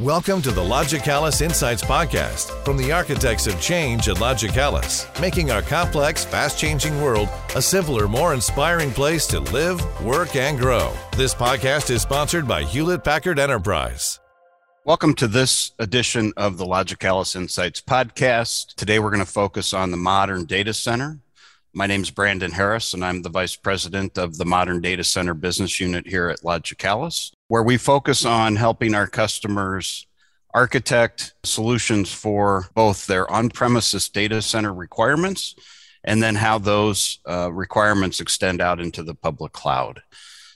Welcome to the Logicalis Insights Podcast from the architects of change at Logicalis, making our complex, fast changing world a simpler, more inspiring place to live, work, and grow. This podcast is sponsored by Hewlett Packard Enterprise. Welcome to this edition of the Logicalis Insights Podcast. Today we're going to focus on the modern data center. My name is Brandon Harris, and I'm the Vice President of the Modern Data Center Business Unit here at Logicalis where we focus on helping our customers architect solutions for both their on premises data center requirements and then how those uh, requirements extend out into the public cloud.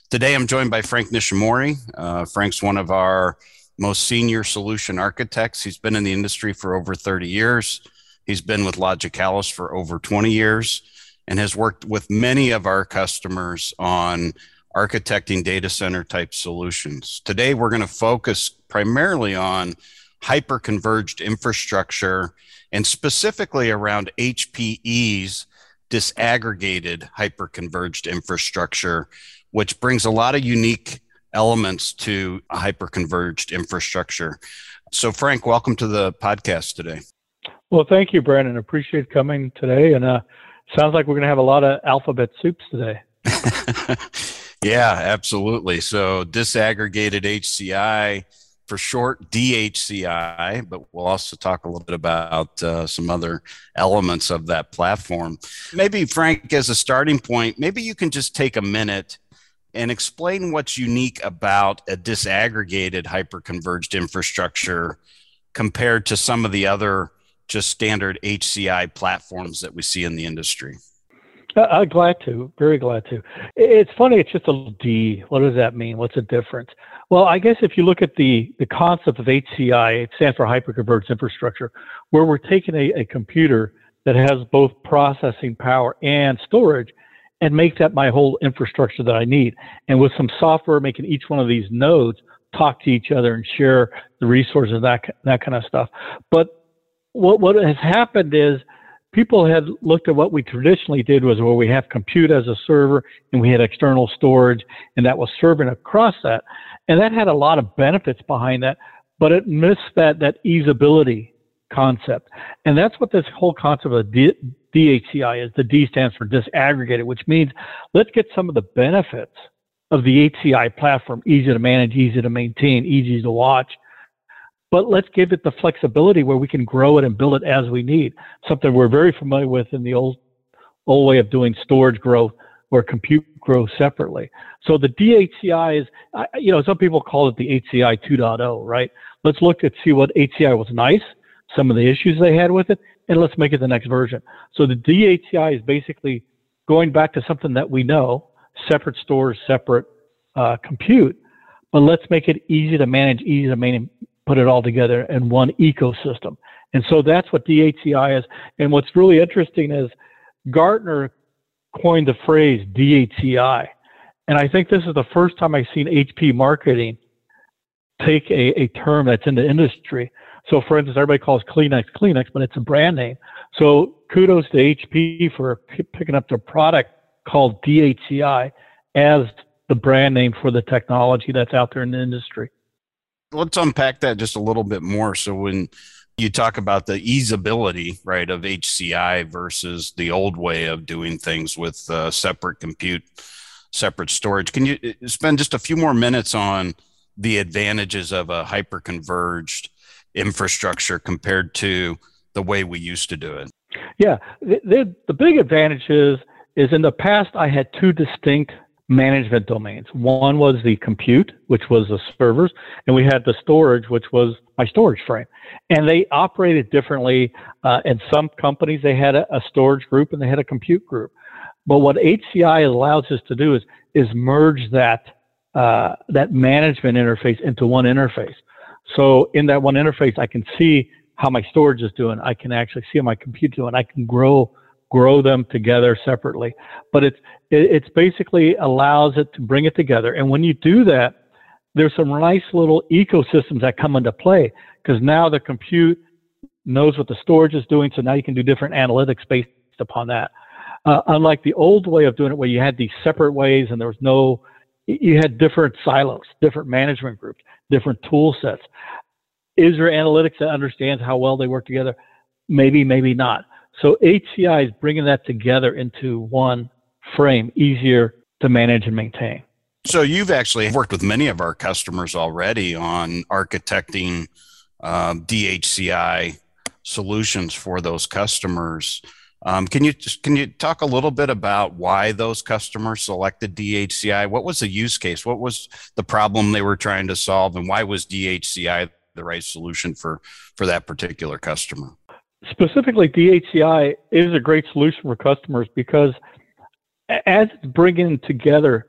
Today, I'm joined by Frank Nishimori. Uh, Frank's one of our most senior solution architects. He's been in the industry for over 30 years. He's been with Logicalis for over 20 years and has worked with many of our customers on architecting data center type solutions. Today, we're going to focus primarily on hyper-converged infrastructure and specifically around HPE's disaggregated hyper-converged infrastructure, which brings a lot of unique elements to hyper-converged infrastructure. So, Frank, welcome to the podcast today. Well, thank you, Brandon. Appreciate coming today. And uh, sounds like we're going to have a lot of alphabet soups today. Yeah, absolutely. So disaggregated HCI for short DHCI, but we'll also talk a little bit about uh, some other elements of that platform. Maybe, Frank, as a starting point, maybe you can just take a minute and explain what's unique about a disaggregated hyperconverged infrastructure compared to some of the other just standard HCI platforms that we see in the industry. Uh, I'm glad to, very glad to. It's funny, it's just a D. What does that mean? What's the difference? Well, I guess if you look at the, the concept of HCI, it stands for hyperconverged infrastructure, where we're taking a, a computer that has both processing power and storage and make that my whole infrastructure that I need. And with some software making each one of these nodes talk to each other and share the resources, that, that kind of stuff. But what, what has happened is people had looked at what we traditionally did was where we have compute as a server and we had external storage and that was serving across that. And that had a lot of benefits behind that, but it missed that, that easeability concept. And that's what this whole concept of D- DHCI is. The D stands for disaggregated, which means let's get some of the benefits of the HCI platform, easy to manage, easy to maintain, easy to watch, but let's give it the flexibility where we can grow it and build it as we need. Something we're very familiar with in the old old way of doing storage growth where compute grows separately. So the DHCI is, you know, some people call it the HCI 2.0, right? Let's look at see what HCI was nice, some of the issues they had with it, and let's make it the next version. So the DHCI is basically going back to something that we know, separate stores, separate uh, compute, but let's make it easy to manage, easy to maintain put it all together in one ecosystem. And so that's what DHCI is. And what's really interesting is Gartner coined the phrase DHCI. And I think this is the first time I've seen HP marketing take a, a term that's in the industry. So, for instance, everybody calls Kleenex Kleenex, but it's a brand name. So, kudos to HP for p- picking up their product called DHCI as the brand name for the technology that's out there in the industry let's unpack that just a little bit more. So when you talk about the easeability, right, of HCI versus the old way of doing things with uh, separate compute, separate storage, can you uh, spend just a few more minutes on the advantages of a hyper converged infrastructure compared to the way we used to do it? Yeah, the, the, the big advantage is, is in the past I had two distinct management domains. One was the compute, which was the servers, and we had the storage, which was my storage frame. And they operated differently. Uh, in some companies, they had a, a, storage group and they had a compute group. But what HCI allows us to do is is merge that uh, that management interface into one interface. So in that one interface, I can see how my storage is doing. I can actually see how my compute doing. I can grow grow them together separately. But it's it's basically allows it to bring it together. And when you do that, there's some nice little ecosystems that come into play because now the compute knows what the storage is doing. So now you can do different analytics based upon that. Uh, unlike the old way of doing it, where you had these separate ways and there was no, you had different silos, different management groups, different tool sets. Is there analytics that understands how well they work together? Maybe, maybe not. So HCI is bringing that together into one frame, easier to manage and maintain. So you've actually worked with many of our customers already on architecting um, DHCI solutions for those customers. Um, can you can you talk a little bit about why those customers selected DHCI? What was the use case? What was the problem they were trying to solve, and why was DHCI the right solution for for that particular customer? Specifically, DHCI is a great solution for customers because as it's bringing together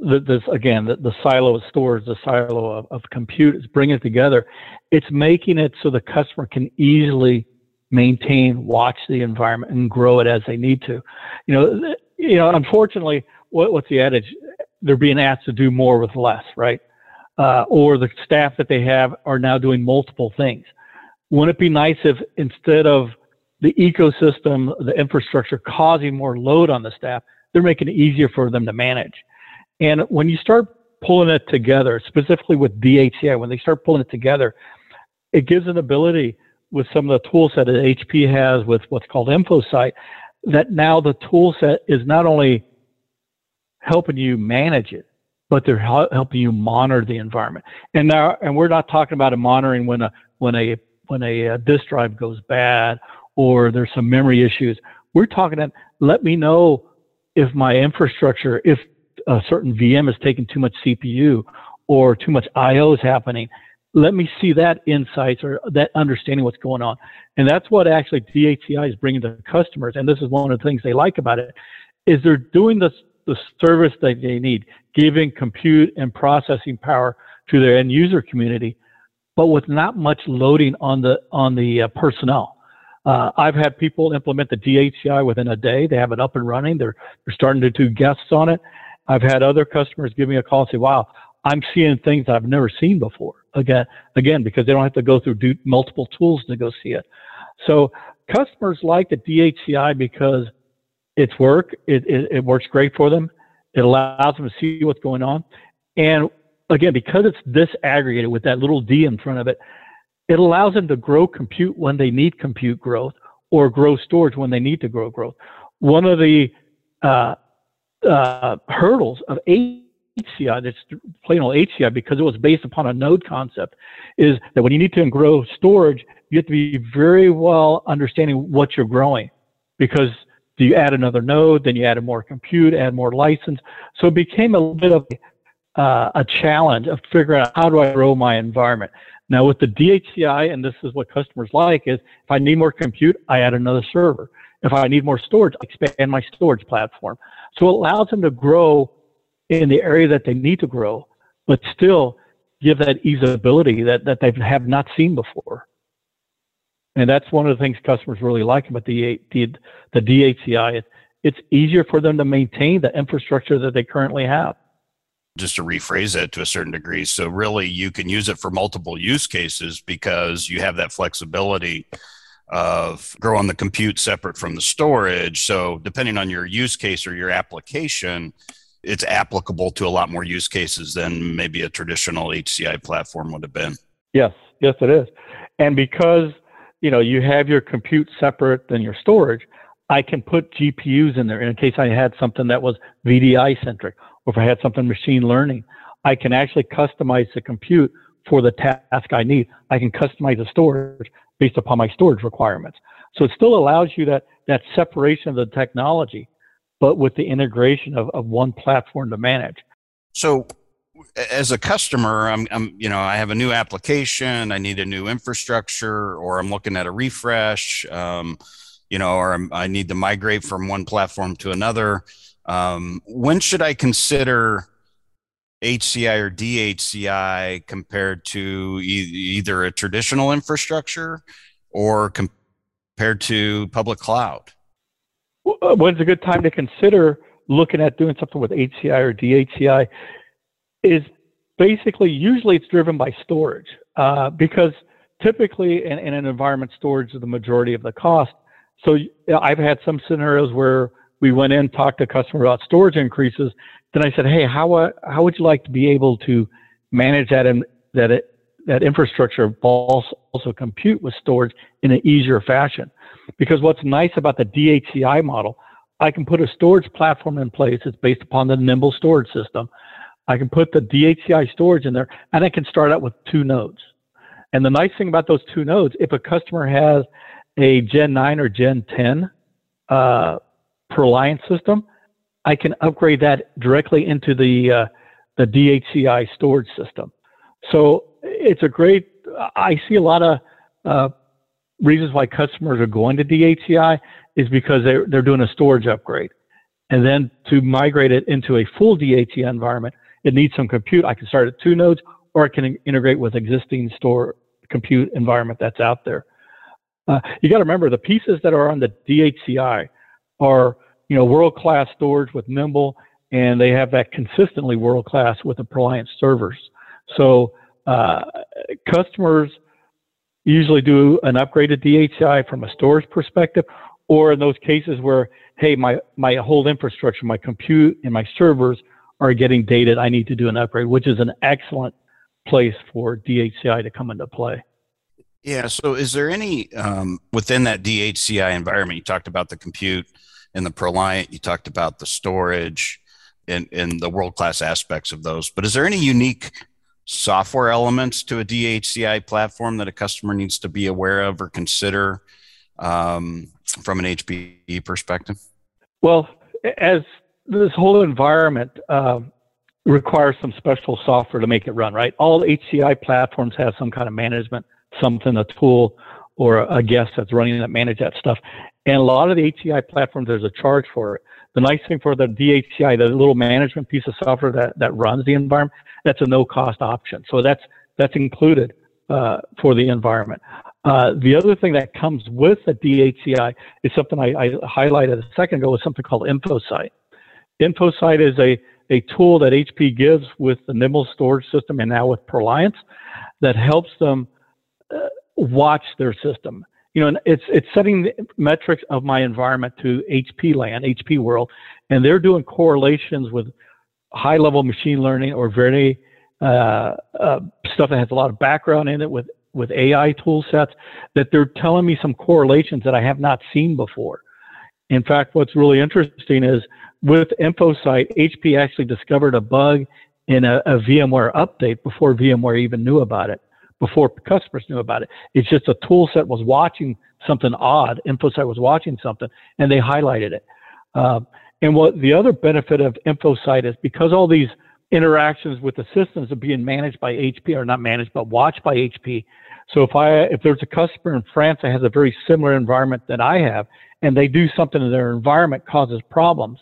the, this again the, the, silo of stores, the silo of, of compute bringing it together. It's making it so the customer can easily maintain, watch the environment, and grow it as they need to. You know, you know. Unfortunately, what, what's the adage? They're being asked to do more with less, right? Uh, or the staff that they have are now doing multiple things. Wouldn't it be nice if instead of the ecosystem, the infrastructure causing more load on the staff, they're making it easier for them to manage? And when you start pulling it together, specifically with DHCI, when they start pulling it together, it gives an ability with some of the tool set that HP has with what's called InfoSight, that now the tool set is not only helping you manage it, but they're helping you monitor the environment. And now, and we're not talking about a monitoring when a when a when a, a disk drive goes bad or there's some memory issues. We're talking about let me know if my infrastructure, if a certain VM is taking too much CPU or too much I/O is happening let me see that insights or that understanding what's going on. And that's what actually DHCI is bringing to customers. And this is one of the things they like about it is they're doing the, the service that they need, giving compute and processing power to their end user community, but with not much loading on the, on the uh, personnel. Uh, I've had people implement the DHCI within a day. They have it up and running. They're, they're starting to do guests on it. I've had other customers give me a call and say, wow, I'm seeing things I've never seen before. Again, again, because they don't have to go through do, multiple tools to go see it. So customers like the DHCI because it's work. It, it, it works great for them. It allows them to see what's going on. And again, because it's disaggregated with that little D in front of it, it allows them to grow compute when they need compute growth or grow storage when they need to grow growth. One of the uh, uh, hurdles of HCI, that's plain old HCI, because it was based upon a node concept, is that when you need to grow storage, you have to be very well understanding what you're growing. Because do you add another node, then you add more compute, add more license. So it became a little bit of uh, a challenge of figuring out how do I grow my environment. Now with the DHCI, and this is what customers like, is if I need more compute, I add another server. If I need more storage, I expand my storage platform. So it allows them to grow in the area that they need to grow, but still give that easeability that, that they have not seen before. And that's one of the things customers really like about the, the, the DHCI. It's easier for them to maintain the infrastructure that they currently have. Just to rephrase that to a certain degree. So, really, you can use it for multiple use cases because you have that flexibility of growing the compute separate from the storage. So, depending on your use case or your application, it's applicable to a lot more use cases than maybe a traditional HCI platform would have been. Yes, yes, it is. And because you know you have your compute separate than your storage, I can put GPUs in there in case I had something that was VDI centric, or if I had something machine learning. I can actually customize the compute for the task I need. I can customize the storage based upon my storage requirements. So it still allows you that that separation of the technology but with the integration of, of one platform to manage. So as a customer, I'm, I'm, you know, I have a new application, I need a new infrastructure, or I'm looking at a refresh, um, you know, or I'm, i need to migrate from one platform to another. Um, when should I consider HCI or DHCI compared to e- either a traditional infrastructure or compared to public cloud? Uh, when's a good time to consider looking at doing something with HCI or DHCI is basically usually it's driven by storage uh, because typically in, in, an environment storage is the majority of the cost. So I've had some scenarios where we went in talked to a customer about storage increases. Then I said, hey, how uh, how would you like to be able to manage that and that it that infrastructure also, also compute with storage in an easier fashion. Because what's nice about the DHCI model, I can put a storage platform in place. It's based upon the Nimble storage system. I can put the DHCI storage in there, and I can start out with two nodes. And the nice thing about those two nodes, if a customer has a Gen 9 or Gen 10 uh, ProLiant system, I can upgrade that directly into the uh, the DHCI storage system. So it's a great. I see a lot of uh, reasons why customers are going to DHCI is because they're they're doing a storage upgrade, and then to migrate it into a full DHCI environment, it needs some compute. I can start at two nodes, or I can integrate with existing store compute environment that's out there. Uh, you got to remember the pieces that are on the DHCI are you know world class storage with Nimble, and they have that consistently world class with the ProLiant servers. So uh, customers usually do an upgraded DHCI from a storage perspective, or in those cases where hey my my whole infrastructure, my compute and my servers are getting dated, I need to do an upgrade, which is an excellent place for DHCI to come into play. Yeah. So, is there any um, within that DHCI environment? You talked about the compute and the ProLiant. You talked about the storage and, and the world class aspects of those. But is there any unique software elements to a DHCI platform that a customer needs to be aware of or consider um, from an HPE perspective? Well, as this whole environment uh, requires some special software to make it run, right? All HCI platforms have some kind of management something, a tool or a guest that's running that manage that stuff. And a lot of the HCI platforms, there's a charge for it. The nice thing for the DHCI, the little management piece of software that, that runs the environment, that's a no cost option. So that's that's included uh, for the environment. Uh, the other thing that comes with the DHCI is something I, I highlighted a second ago, is something called InfoSight. InfoSight is a, a tool that HP gives with the Nimble storage system and now with ProLiant that helps them uh, watch their system. You know, it's it's setting the metrics of my environment to HP land, HP world, and they're doing correlations with high level machine learning or very uh, uh, stuff that has a lot of background in it with with AI tool sets that they're telling me some correlations that I have not seen before. In fact, what's really interesting is with InfoSight, HP actually discovered a bug in a, a VMware update before VMware even knew about it before customers knew about it. It's just a tool set was watching something odd. InfoSight was watching something, and they highlighted it. Um, and what the other benefit of InfoSight is because all these interactions with the systems are being managed by HP, or not managed, but watched by HP. So if I if there's a customer in France that has a very similar environment that I have, and they do something in their environment causes problems,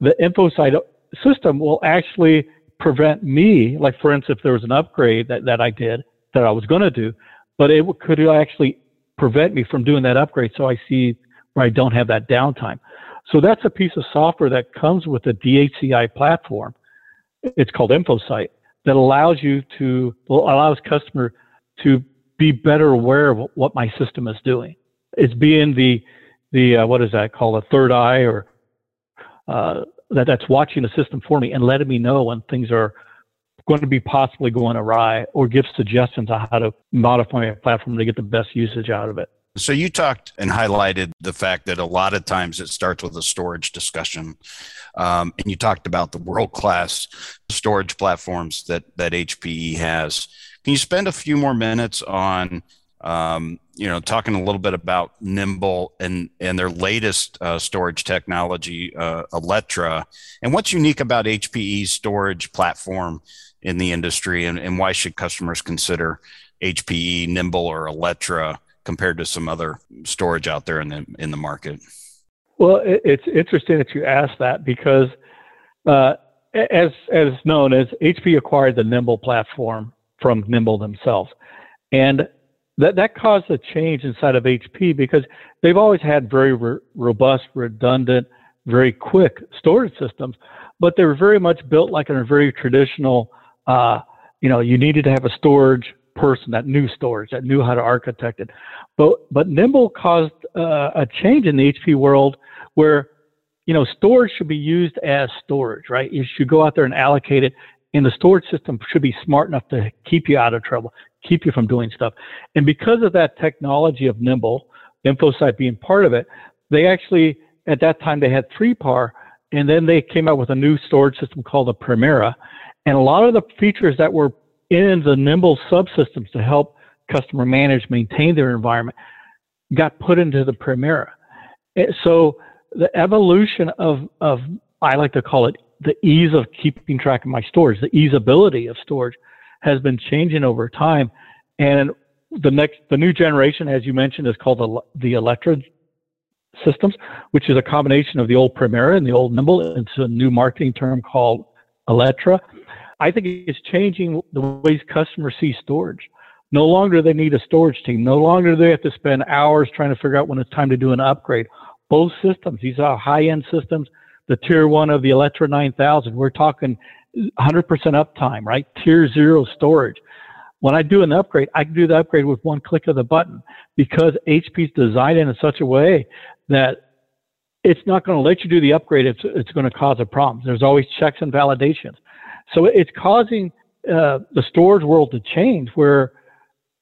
the InfoSight system will actually prevent me, like for instance, if there was an upgrade that, that I did, that I was going to do, but it could actually prevent me from doing that upgrade. So I see where I don't have that downtime. So that's a piece of software that comes with the DHCI platform. It's called InfoSight that allows you to allows customer to be better aware of what my system is doing. It's being the the uh, what is that called a third eye or uh, that that's watching the system for me and letting me know when things are going to be possibly going awry or give suggestions on how to modify a platform to get the best usage out of it. So you talked and highlighted the fact that a lot of times it starts with a storage discussion, um, and you talked about the world class storage platforms that that HPE has. Can you spend a few more minutes on um, you know, talking a little bit about Nimble and and their latest uh, storage technology, uh, Alletra, and what's unique about HPE's storage platform in the industry, and, and why should customers consider HPE, Nimble, or Alletra compared to some other storage out there in the in the market? Well, it's interesting that you ask that because, uh, as as known as HP acquired the Nimble platform from Nimble themselves, and that that caused a change inside of HP because they've always had very re- robust, redundant, very quick storage systems, but they were very much built like in a very traditional uh, you know, you needed to have a storage person that knew storage, that knew how to architect it. But but Nimble caused uh, a change in the HP world where you know storage should be used as storage, right? You should go out there and allocate it, and the storage system should be smart enough to keep you out of trouble, keep you from doing stuff. And because of that technology of Nimble, InfoSight being part of it, they actually at that time they had 3PAR, and then they came out with a new storage system called the Primera. And a lot of the features that were in the Nimble subsystems to help customer manage, maintain their environment, got put into the Primera. Eh, so the evolution of, of, I like to call it the ease of keeping track of my storage, the easeability of storage has been changing over time. And the next, the new generation, as you mentioned, is called the, the Alletra systems, which is a combination of the old Primera and the old Nimble into a new marketing term called Alletra. I think it's changing the ways customers see storage. No longer they need a storage team. No longer do they have to spend hours trying to figure out when it's time to do an upgrade. Both systems, these are high-end systems. The tier one of the Alletra 9000, we're talking 100% uptime, right? Tier zero storage. When I do an upgrade, I can do the upgrade with one click of the button because HP's designed it in such a way that it's not going to let you do the upgrade. It's, it's going to cause a problem. There's always checks and validations. So it's causing uh, the storage world to change where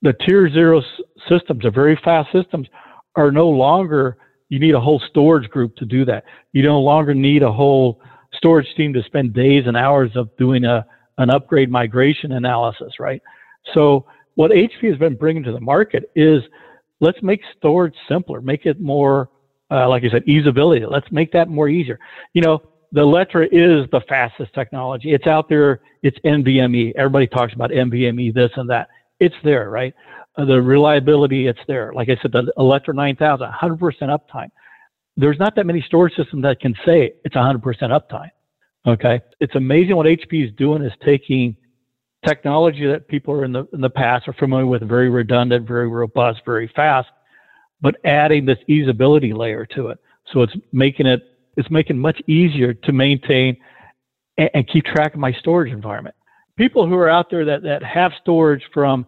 the tier zero systems, the very fast systems, are no longer, you need a whole storage group to do that. You no longer need a whole storage team to spend days and hours of doing a, an upgrade migration analysis, right? So what HP has been bringing to the market is let's make storage simpler, make it more, uh, like I said, easeability. Let's make that more easier. You know, the Alletra is the fastest technology. It's out there. It's NVMe. Everybody talks about NVMe, this and that. It's there, right? Uh, the reliability, it's there. Like I said, the Alletra 9000, 100% uptime. There's not that many storage systems that can say it's 100% uptime. Okay. It's amazing what HP is doing is taking technology that people are in the in the past are familiar with, very redundant, very robust, very fast, but adding this easeability layer to it. So it's making it it's making it much easier to maintain and, and keep track of my storage environment. People who are out there that, that have storage from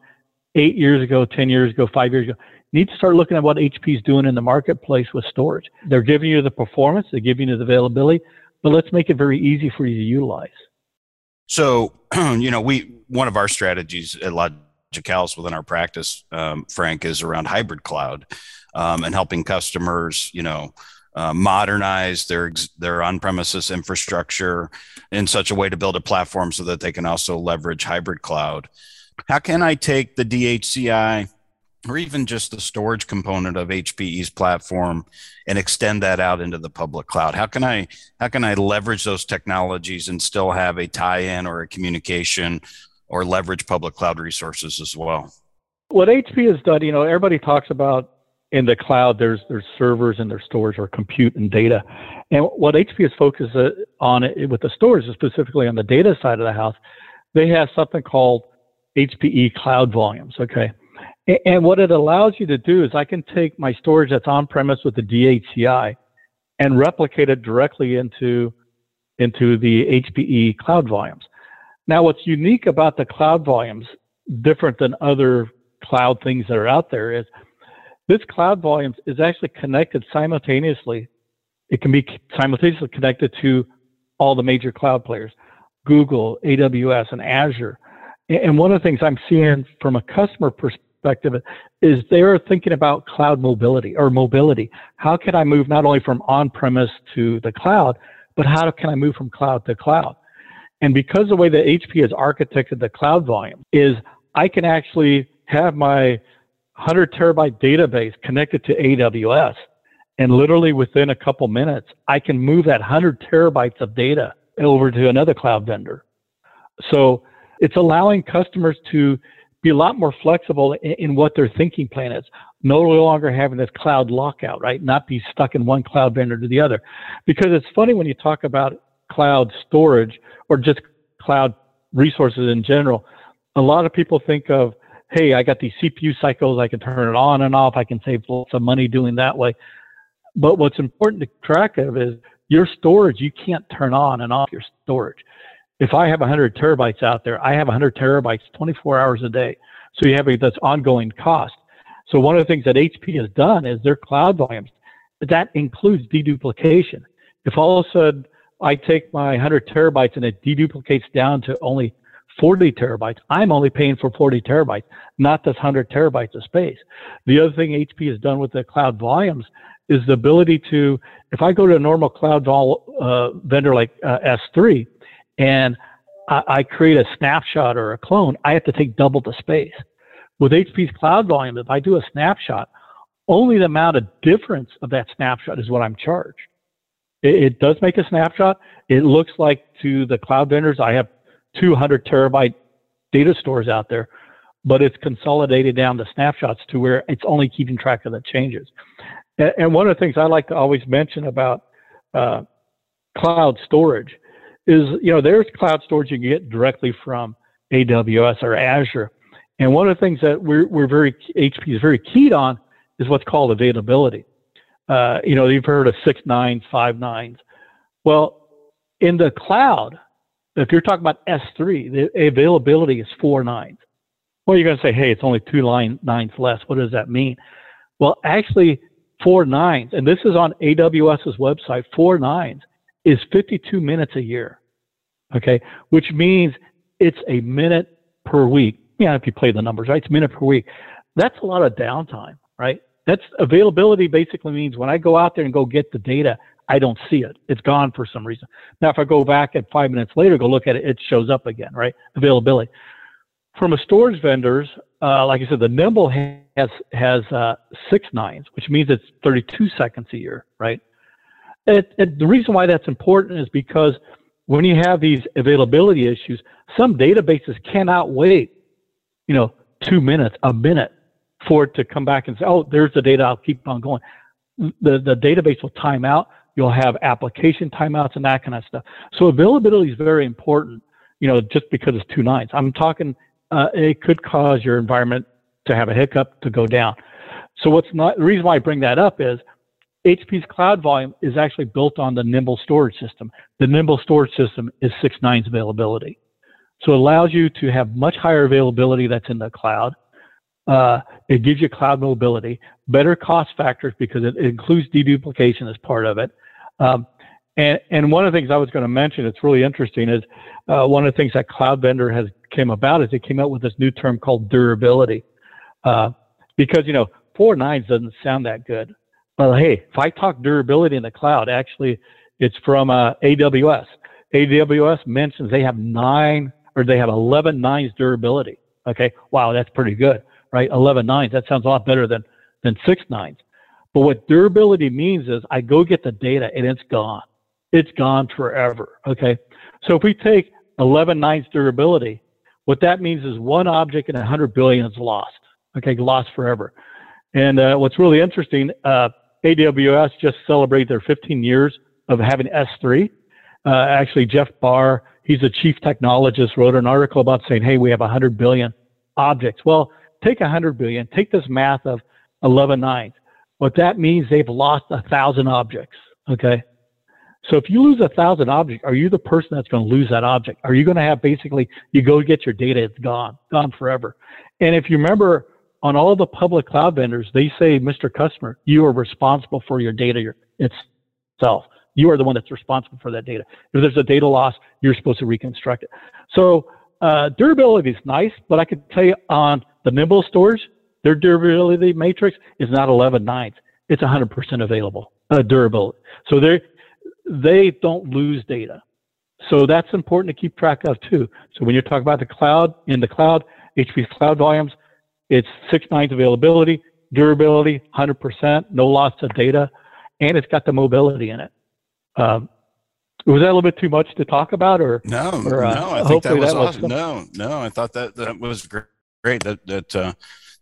eight years ago, 10 years ago, five years ago, need to start looking at what HP is doing in the marketplace with storage. They're giving you the performance, they're giving you the availability, but let's make it very easy for you to utilize. So, you know, we one of our strategies at Logicalis within our practice, um, Frank, is around hybrid cloud um, and helping customers, you know, uh, modernize their their on-premises infrastructure in such a way to build a platform so that they can also leverage hybrid cloud. How can I take the DHCI or even just the storage component of HPE's platform and extend that out into the public cloud? How can I how can I leverage those technologies and still have a tie-in or a communication or leverage public cloud resources as well? What HP has done, you know, everybody talks about in the cloud there's there's servers and there's storage or compute and data. And what HP is focused uh, on with the storage, specifically on the data side of the house, they have something called HPE Cloud Volumes. Okay. And what it allows you to do is I can take my storage that's on premise with the DHCI and replicate it directly into, into the HPE cloud volumes. Now, what's unique about the cloud volumes, different than other cloud things that are out there, is this cloud volumes is actually connected simultaneously. It can be simultaneously connected to all the major cloud players, Google, AWS, and Azure. And one of the things I'm seeing from a customer perspective, perspective is they're thinking about cloud mobility or mobility. How can I move not only from on-premise to the cloud, but how can I move from cloud to cloud? And because the way that HP has architected the cloud volume is I can actually have my 100 terabyte database connected to AWS. And literally within a couple minutes, I can move that 100 terabytes of data over to another cloud vendor. So it's allowing customers to be a lot more flexible in, in, what their thinking plan is. No longer having this cloud lockout, right? Not be stuck in one cloud vendor to the other. Because it's funny when you talk about cloud storage or just cloud resources in general, a lot of people think of, hey, I got these CPU cycles, I can turn it on and off, I can save lots of money doing that way. But what's important to track of is your storage, you can't turn on and off your storage if I have 100 terabytes out there, I have 100 terabytes 24 hours a day. So you have a, this ongoing cost. So one of the things that HP has done is their cloud volumes, that includes deduplication. If all of a sudden I take my 100 terabytes and it deduplicates down to only 40 terabytes. I'm only paying for 40 terabytes, not this 100 terabytes of space. The other thing HP has done with the cloud volumes is the ability to, if I go to a normal cloud vol, uh, vendor like uh, S3 and I, I create a snapshot or a clone, I have to take double the space. With HP's cloud volume, if I do a snapshot, only the amount of difference of that snapshot is what I'm charged. It, it does make a snapshot. It looks like to the cloud vendors, I have 200 terabyte data stores out there, but it's consolidated down the snapshots to where it's only keeping track of the changes. And, and one of the things I like to always mention about uh, cloud storage is, you know, there's cloud storage you can get directly from AWS or Azure. And one of the things that we're, we're very, HP is very keyed on is what's called availability. Uh, you know, you've heard of six nines, five nines. Well, in the cloud, if you're talking about S3, the availability is four nines. Well, you're going to say, hey, it's only two line nines less. What does that mean? Well, actually, four nines, and this is on AWS's website, four nines is 52 minutes a year. Okay, which means it's a minute per week. Yeah, if you play the numbers, right? It's a minute per week. That's a lot of downtime, right? That's availability basically means when I go out there and go get the data, I don't see it. It's gone for some reason. Now, if I go back at five minutes later, go look at it, it shows up again, right? Availability. From a storage vendors, uh, like I said, the Nimble has has uh, six nines, which means it's 32 seconds a year, right? It, it, the reason why that's important is because when you have these availability issues, some databases cannot wait, you know, two minutes, a minute for it to come back and say, oh, there's the data, I'll keep on going. The, the database will time out. You'll have application timeouts and that kind of stuff. So availability is very important, you know, just because it's two nines. I'm talking, uh, it could cause your environment to have a hiccup to go down. So what's not, the reason why I bring that up is HP's cloud volume is actually built on the Nimble storage system. The Nimble storage system is six nines availability. So it allows you to have much higher availability that's in the cloud. Uh, it gives you cloud mobility, better cost factors because it, includes deduplication as part of it. Um, and, and, one of the things I was going to mention, it's really interesting, is uh, one of the things that Cloud Vendor has came about is it came out with this new term called durability. Uh, because you know, four nines doesn't sound that good. Well, hey, if I talk durability in the cloud, actually, it's from uh, AWS. AWS mentions they have nine or they have 11 nines durability. Okay, wow, that's pretty good, right? 11 nines. That sounds a lot better than than six nines. But what durability means is I go get the data and it's gone. It's gone forever. Okay, so if we take 11 nines durability, what that means is one object in 100 billion is lost. Okay, lost forever. And uh, what's really interesting, uh, AWS just celebrated their 15 years of having S3. Uh, actually, Jeff Barr, he's a chief technologist, wrote an article about saying, hey, we have 100 billion objects. Well, take 100 billion, take this math of 11 nines. What that means, they've lost a thousand objects. Okay. So if you lose a thousand objects, are you the person that's going to lose that object? Are you going to have basically, you go get your data, it's gone, gone forever. And if you remember, on all the public cloud vendors, they say, Mr. Customer, you are responsible for your data itself. You are the one that's responsible for that data. If there's a data loss, you're supposed to reconstruct it. So uh, durability is nice, but I can tell you on the Nimble stores, their durability matrix is not 11 nines. It's 100% available, uh, durability. So they they don't lose data. So that's important to keep track of too. So when you're talking about the cloud, in the cloud, HP's cloud volumes, it's six nines availability, durability, 100%, no loss of data, and it's got the mobility in it. Um, was that a little bit too much to talk about, or no? Or, uh, no, I think that was, that awesome. was no, no. I thought that that was great. That that uh,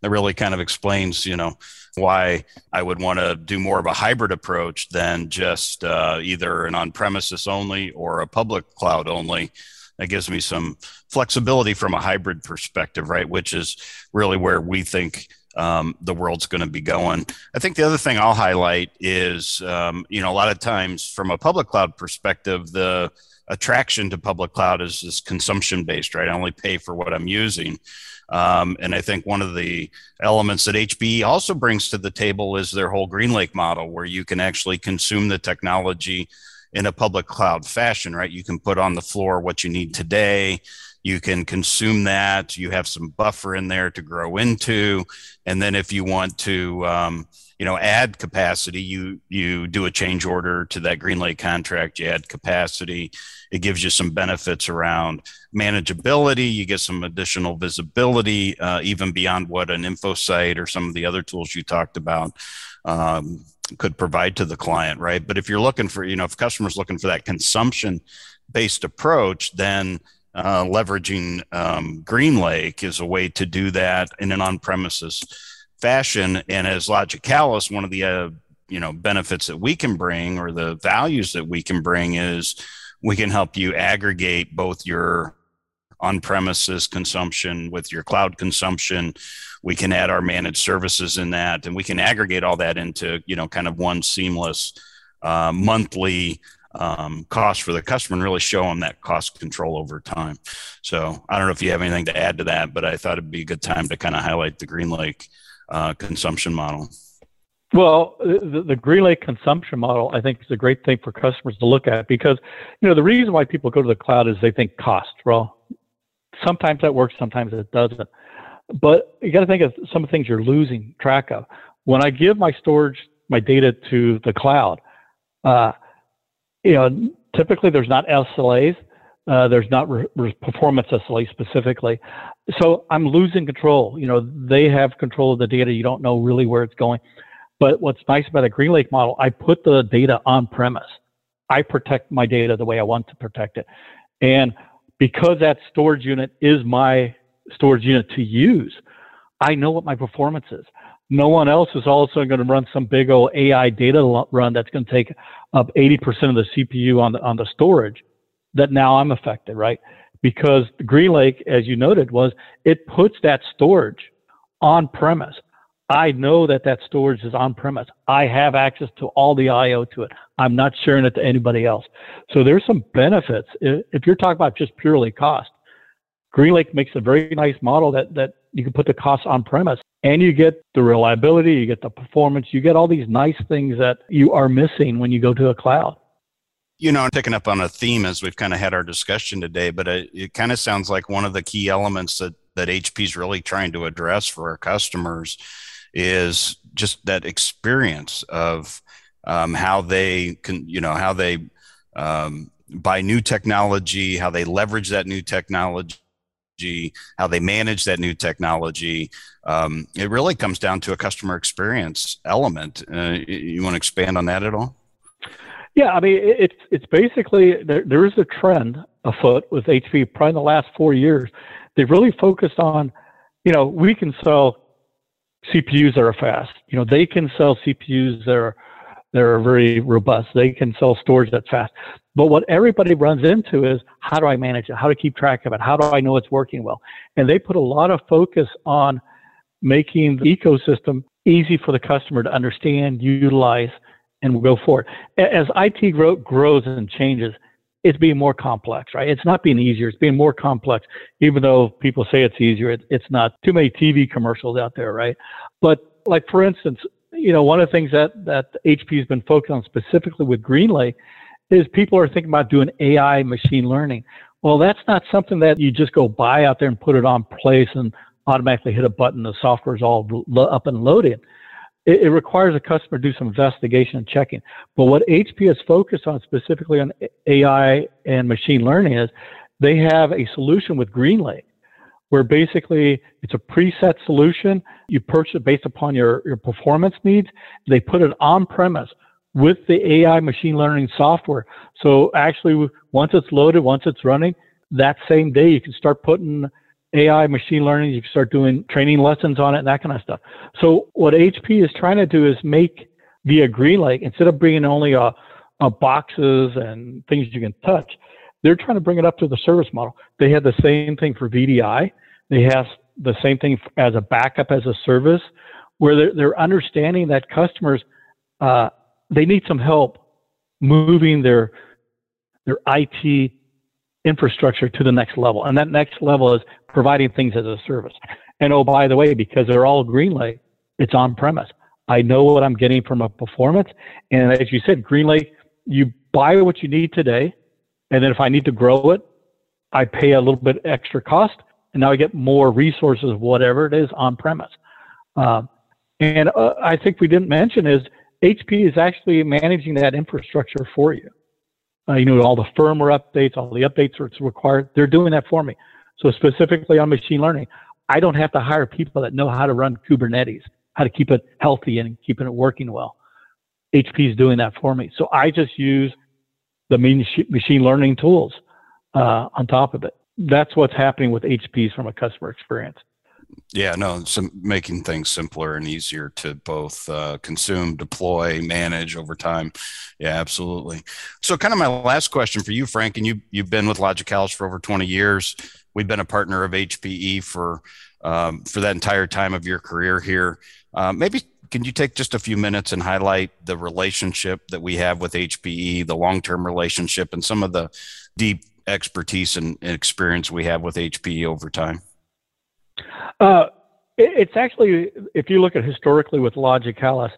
that really kind of explains, you know, why I would want to do more of a hybrid approach than just uh, either an on-premises only or a public cloud only that gives me some flexibility from a hybrid perspective, right? Which is really where we think um, the world's going to be going. I think the other thing I'll highlight is, um, you know, a lot of times from a public cloud perspective, the attraction to public cloud is, is consumption based, right? I only pay for what I'm using. Um, and I think one of the elements that HPE also brings to the table is their whole GreenLake model, where you can actually consume the technology in a public cloud fashion, right? You can put on the floor what you need today. you can consume that. You have some buffer in there to grow into, and then if you want to, um, you know, add capacity, you you do a change order to that GreenLake contract. You add capacity. It gives you some benefits around manageability. You get some additional visibility, uh, even beyond what an InfoSight or some of the other tools you talked about. Um, could provide to the client, right? But if you're looking for, you know, if customers looking for that consumption based approach, then uh, leveraging um, GreenLake is a way to do that in an on-premises fashion. And as Logicalis, one of the uh, you know benefits that we can bring or the values that we can bring is we can help you aggregate both your on-premises consumption with your cloud consumption we can add our managed services in that and we can aggregate all that into you know kind of one seamless uh, monthly um, cost for the customer and really show them that cost control over time so i don't know if you have anything to add to that but i thought it'd be a good time to kind of highlight the greenlake uh, consumption model well, the, the GreenLake consumption model, I think, is a great thing for customers to look at because, you know, the reason why people go to the cloud is they think cost. Well, sometimes that works, sometimes it doesn't. But you got to think of some of the things you're losing track of. When I give my storage, my data to the cloud, uh, you know, typically there's not SLAs. Uh, there's not re- performance SLA specifically. So I'm losing control. You know, they have control of the data. You don't know really where it's going. But what's nice about a GreenLake model, I put the data on premise. I protect my data the way I want to protect it. And because that storage unit is my storage unit to use, I know what my performance is. No one else is also going to run some big old AI data run that's going to take up 80% of the CPU on the on the storage. That now I'm affected, right? Because GreenLake, as you noted, was it puts that storage on premise. I know that that storage is on premise. I have access to all the IO to it. I'm not sharing it to anybody else. So there's some benefits. If you're talking about just purely cost, GreenLake makes a very nice model that, that you can put the costs on premise and you get the reliability, you get the performance, you get all these nice things that you are missing when you go to a cloud. You know, I'm picking up on a theme as we've kind of had our discussion today, but it, it kind of sounds like one of the key elements that, that HP is really trying to address for our customers is just that experience of um, how they can, you know, how they um, buy new technology, how they leverage that new technology how they manage that new technology. Um, it really comes down to a customer experience element. Uh, you want to expand on that at all? Yeah, I mean, it's it's basically there, there is a trend afoot with HP. Probably in the last four years, they've really focused on, you know, we can sell CPUs that are fast. You know, they can sell CPUs that are that are very robust. They can sell storage that fast. But what everybody runs into is how do I manage it? How to keep track of it? How do I know it's working well? And they put a lot of focus on making the ecosystem easy for the customer to understand, utilize, and go forward. As IT grow, grows and changes, it's being more complex, right? It's not being easier. It's being more complex, even though people say it's easier. It, it's not. Too many TV commercials out there, right? But like for instance, you know, one of the things that that HP has been focused on specifically with GreenLake is people are thinking about doing AI machine learning. Well, that's not something that you just go buy out there and put it on place and automatically hit a button. The software is all up and loaded. It, it requires a customer to do some investigation and checking. But what HP is focused on specifically on AI and machine learning is they have a solution with GreenLake where basically it's a preset solution. You purchase it based upon your, your performance needs. They put it on premise with the AI machine learning software. So actually, once it's loaded, once it's running, that same day you can start putting AI machine learning. You can start doing training lessons on it and that kind of stuff. So what HP is trying to do is make via GreenLake instead of bringing only a, a boxes and things you can touch, they're trying to bring it up to the service model. They had the same thing for VDI. They have the same thing as a backup as a service, where they're, they're understanding that customers uh, they need some help moving their their IT infrastructure to the next level, and that next level is providing things as a service. And oh, by the way, because they're all GreenLake, it's on premise. I know what I'm getting from a performance, and as you said, GreenLake, you buy what you need today, and then if I need to grow it, I pay a little bit extra cost, and now I get more resources, whatever it is, on premise. Um, and uh, I think we didn't mention is HP is actually managing that infrastructure for you. Uh, you know, all the firmware updates, all the updates that's required, they're doing that for me. So specifically on machine learning, I don't have to hire people that know how to run Kubernetes, how to keep it healthy and keeping it working well. HP is doing that for me. So I just use the machine learning tools uh, on top of it. That's what's happening with HPs from a customer experience. Yeah, no, some making things simpler and easier to both uh, consume, deploy, manage over time. Yeah, absolutely. So, kind of my last question for you, Frank, and you you've been with Logicalis for over twenty years. We've been a partner of HPE for um, for that entire time of your career here. Uh, maybe can you take just a few minutes and highlight the relationship that we have with HPE, the long term relationship, and some of the deep expertise and experience we have with HPE over time? Uh, it's actually, if you look at historically with Logicalis,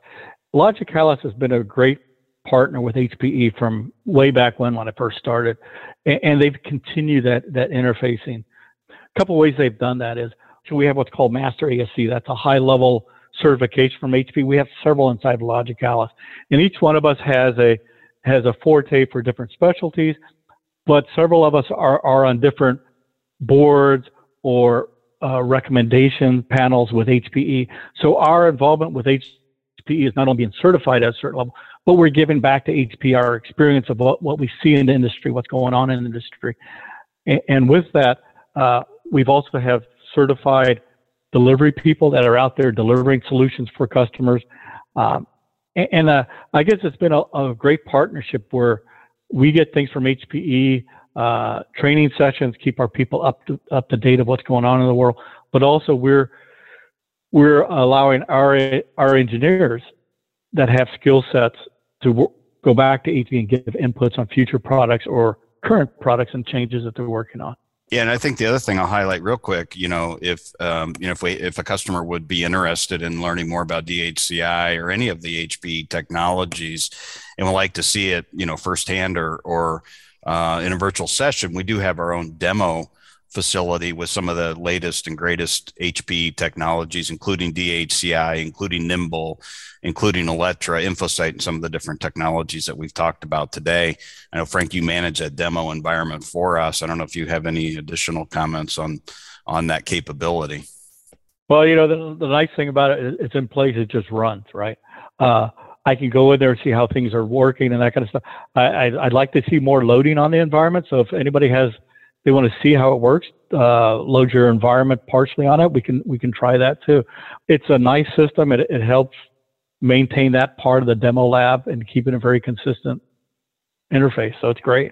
Logicalis has been a great partner with HPE from way back when when I first started, and, and they've continued that that interfacing. A couple ways they've done that is so we have what's called Master ASE. That's a high level certification from HP. We have several inside of Logicalis, and each one of us has a has a forte for different specialties, but several of us are are on different boards or uh, recommendation panels with HPE. So our involvement with HPE is not only being certified at a certain level, but we're giving back to HPE our experience of what, what we see in the industry, what's going on in the industry. And, and with that, uh, we've also have certified delivery people that are out there delivering solutions for customers. Um, and, and uh, I guess it's been a, a, great partnership where we get things from HPE, uh, training sessions, keep our people up to up to date of what's going on in the world, but also we're we're allowing our our engineers that have skill sets to w- go back to HPE and give inputs on future products or current products and changes that they're working on. Yeah, and I think the other thing I'll highlight real quick, you know, if um, you know if we if a customer would be interested in learning more about DHCI or any of the HP technologies, and would like to see it, you know, firsthand or or uh, in a virtual session, we do have our own demo facility with some of the latest and greatest HP technologies, including DHCI, including Nimble, including Alletra, InfoSight, and some of the different technologies that we've talked about today. I know Frank, you manage that demo environment for us. I don't know if you have any additional comments on on that capability. Well, you know, the, the nice thing about it, it's in place. It just runs, right? Uh, I can go in there and see how things are working and that kind of stuff. I, I, would like to see more loading on the environment. So if anybody has they want to see how it works, uh, load your environment partially on it. We can we can try that too. It's a nice system. It, it helps maintain that part of the demo lab and keeping a very consistent interface. So it's great.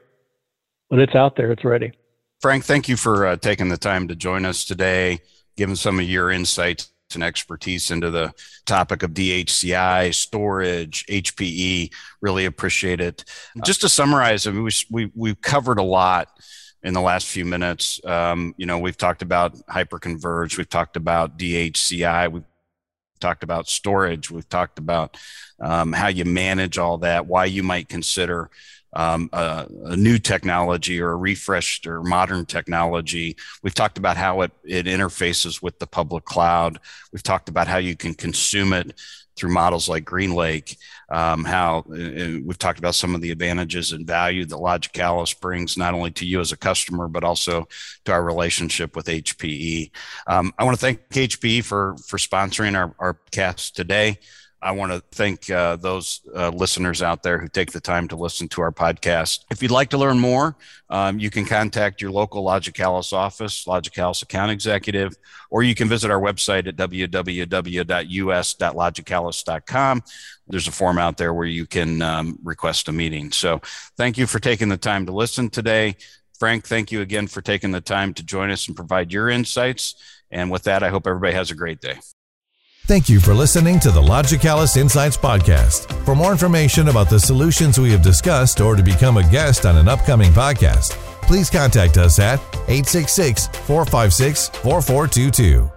But it's out there. It's ready. Frank, thank you for uh, taking the time to join us today, giving some of your insights and expertise into the topic of DHCI, storage, HPE. Really appreciate it. Just to summarize, I mean, we, we, we've covered a lot in the last few minutes. Um, you know, we've talked about hyperconverged, we've talked about DHCI, we've talked about storage, we've talked about um, how you manage all that, why you might consider um, a, a, new technology or a refreshed or modern technology. We've talked about how it, it interfaces with the public cloud. We've talked about how you can consume it through models like GreenLake, um, how uh, we've talked about some of the advantages and value that Logicalis brings not only to you as a customer, but also to our relationship with HPE. Um, I want to thank HPE for, for sponsoring our, our cast today. I want to thank uh, those uh, listeners out there who take the time to listen to our podcast. If you'd like to learn more, um, you can contact your local Logicalis office, Logicalis account executive, or you can visit our website at www.us.logicalis.com. There's a form out there where you can um, request a meeting. So thank you for taking the time to listen today. Frank, thank you again for taking the time to join us and provide your insights. And with that, I hope everybody has a great day. Thank you for listening to the Logicalis Insights Podcast. For more information about the solutions we have discussed or to become a guest on an upcoming podcast, please contact us at 866 456 4422.